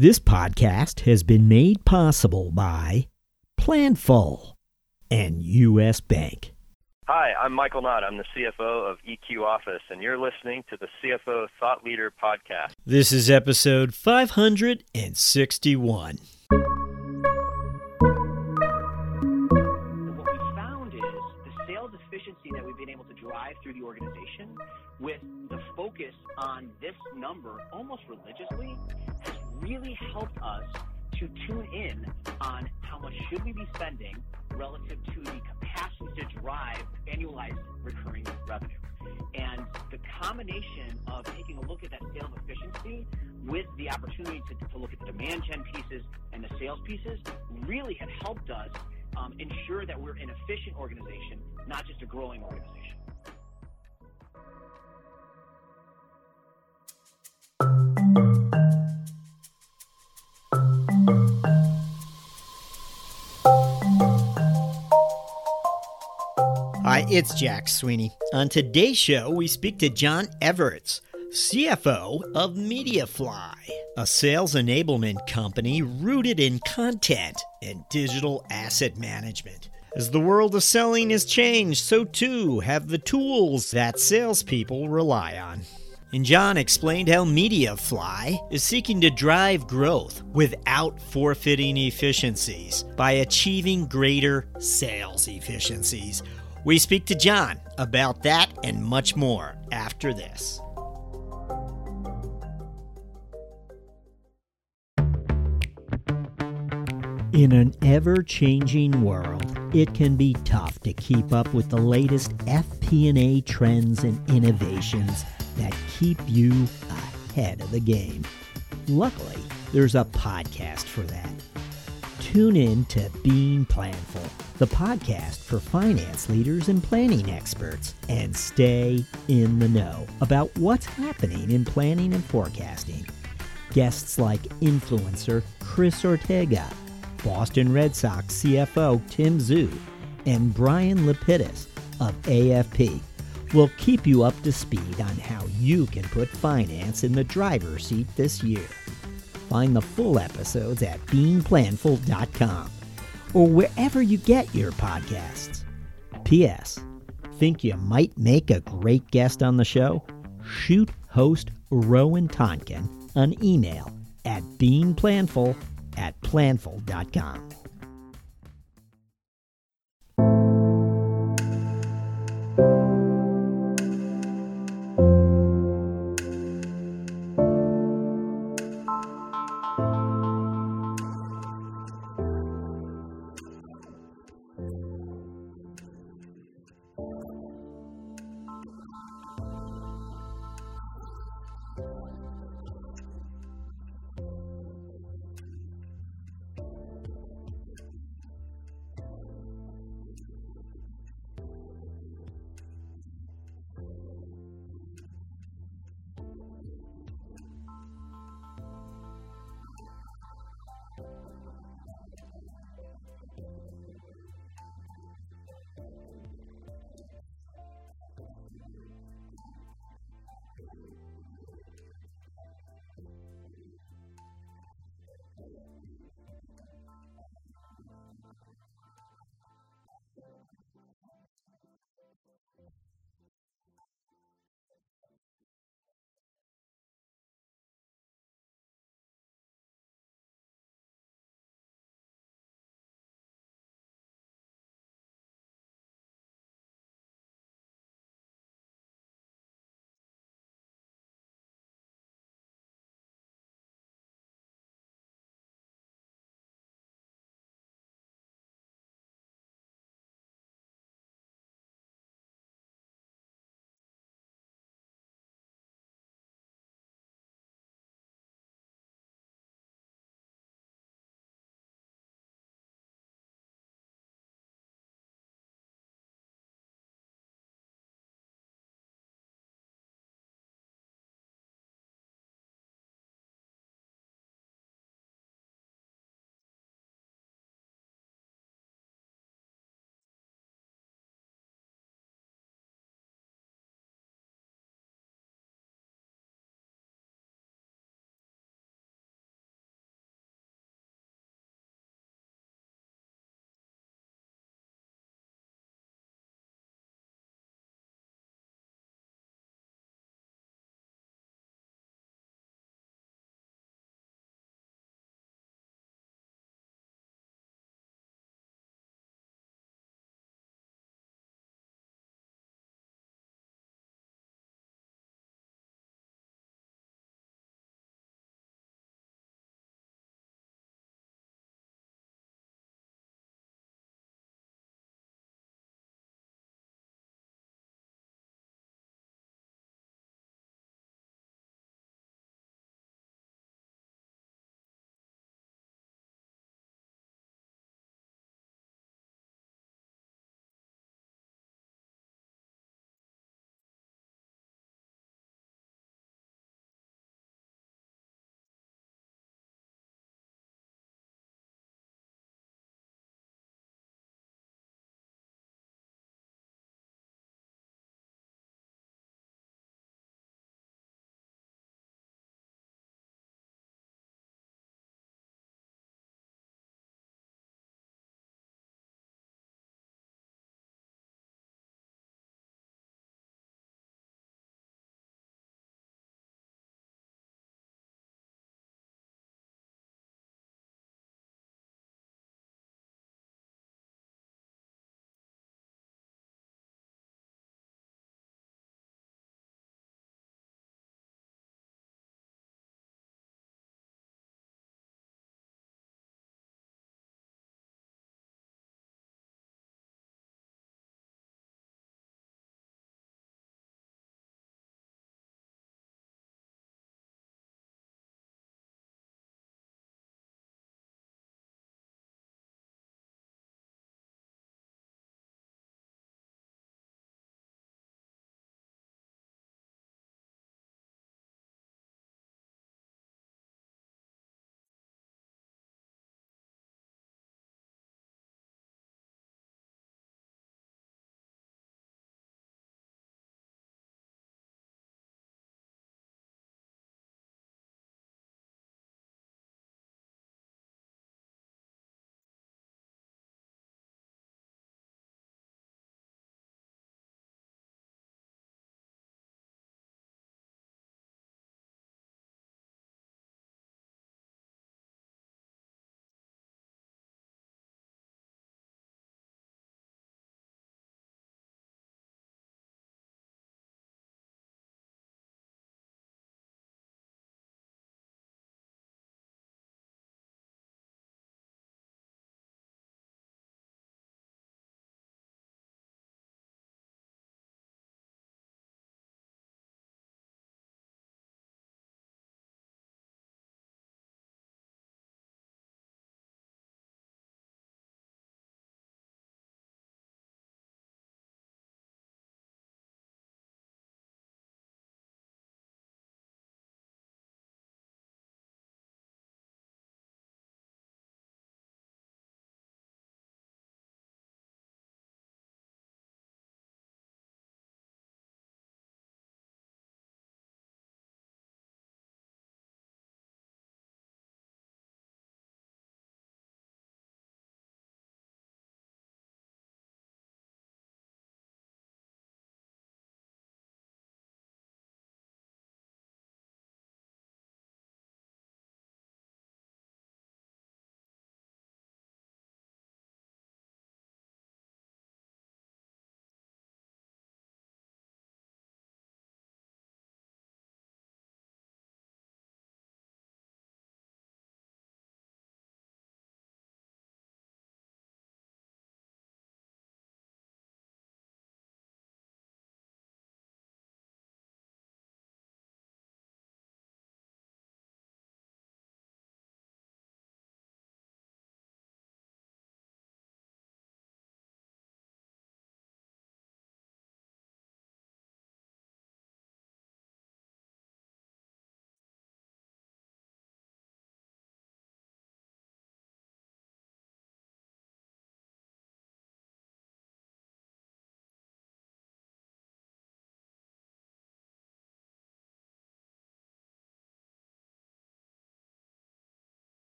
This podcast has been made possible by Planful and U.S. Bank. Hi, I'm Michael Knott. I'm the CFO of EQ Office, and you're listening to the CFO Thought Leader Podcast. This is episode 561. What we found is the sales efficiency that we've been able to drive through the organization with the focus on this number almost religiously has really helped us to tune in on how much should we be spending relative to the capacity to drive annualized recurring revenue. And the combination of taking a look at that sales efficiency with the opportunity to, to look at the demand gen pieces and the sales pieces really have helped us um, ensure that we're an efficient organization, not just a growing organization. Hi, it's Jack Sweeney. On today's show, we speak to John Evarts, CFO of Mediafly, a sales enablement company rooted in content and digital asset management. As the world of selling has changed, so too have the tools that salespeople rely on. And John explained how Mediafly is seeking to drive growth without forfeiting efficiencies by achieving greater sales efficiencies. We speak to John about that and much more after this. In an ever changing world, it can be tough to keep up with the latest FP&A trends and innovations that keep you ahead of the game. Luckily, there's a podcast for that. Tune in to Being Planful, the podcast for finance leaders and planning experts, and stay in the know about what's happening in planning and forecasting. Guests like influencer Chris Ortega, Boston Red Sox CFO Tim Zue, and Brian Lapidus of AFP will keep you up to speed on how you can put finance in the driver's seat this year. Find the full episodes at beingplanful.com or wherever you get your podcasts. P.S. Think you might make a great guest on the show? Shoot host Rowan Tonkin an email at beingplanful at planful.com.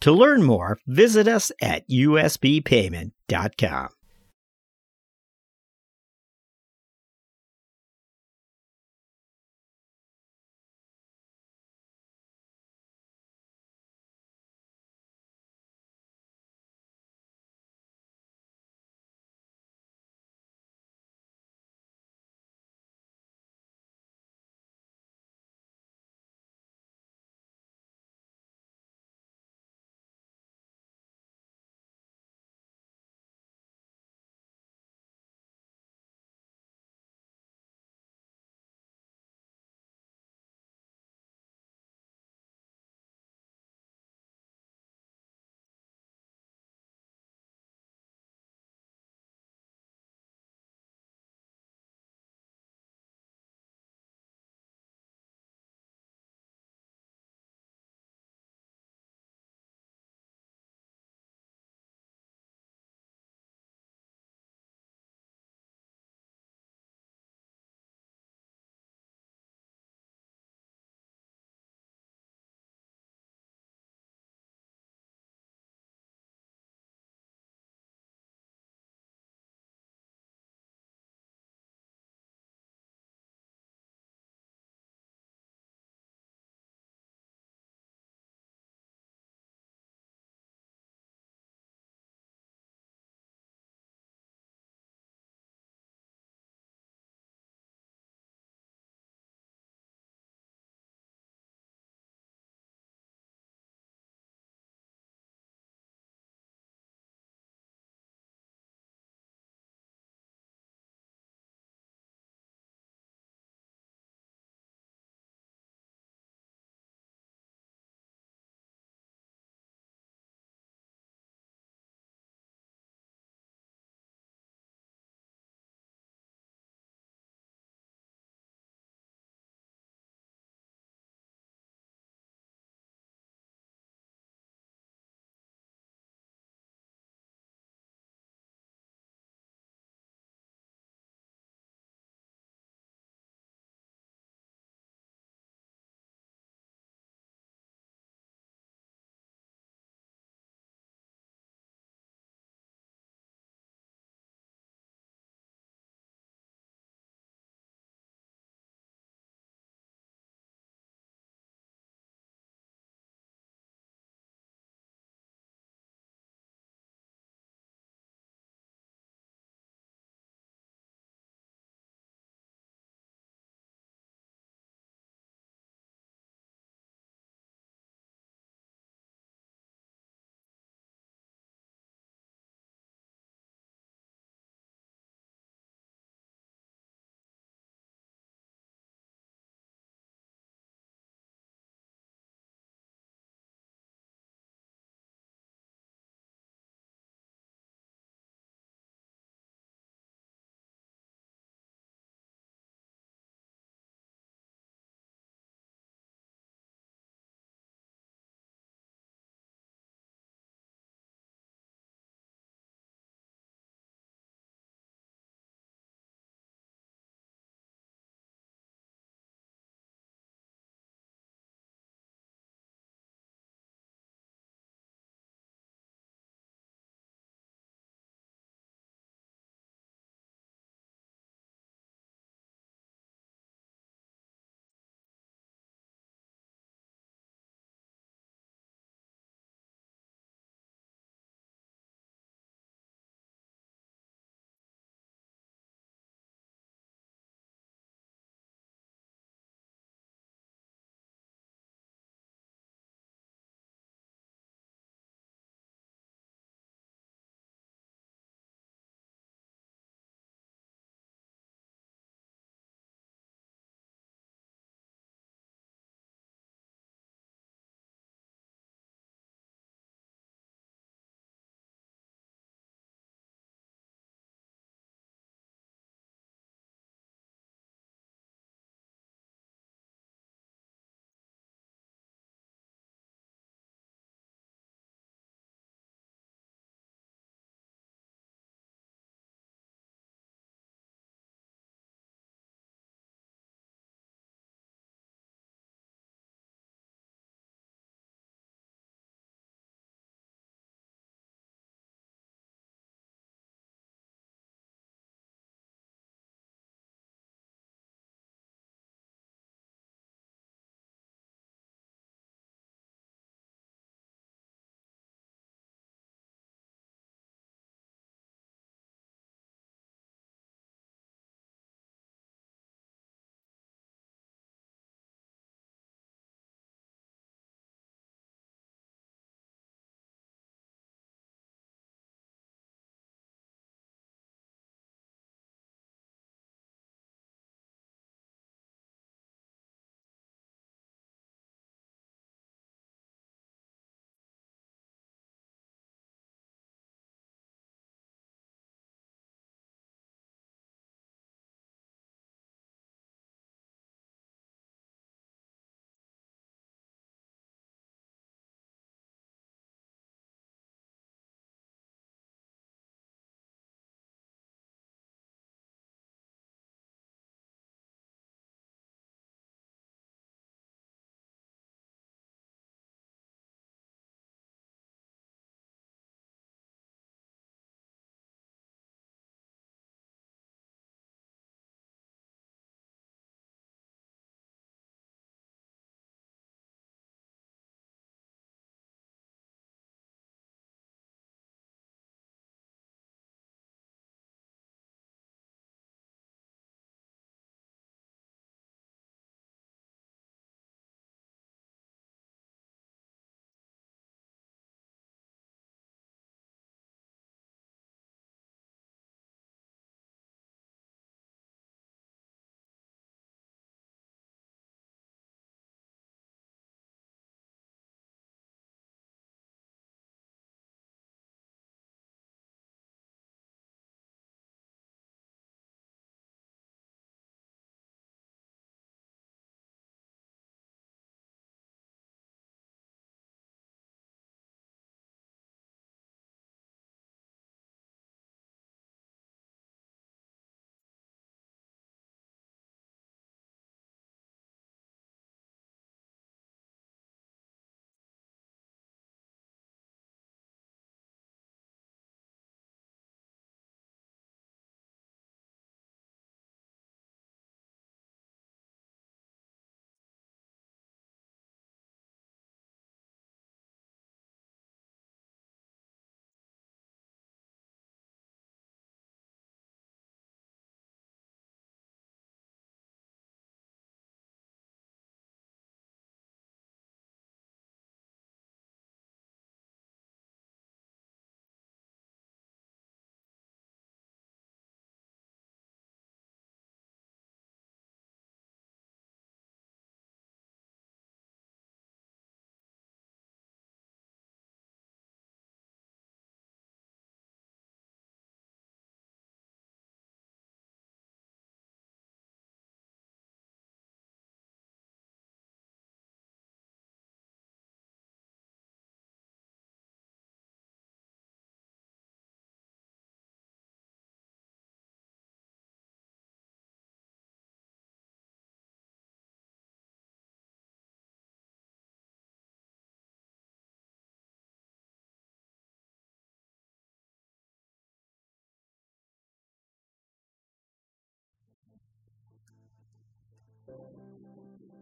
To learn more, visit us at usbpayment.com.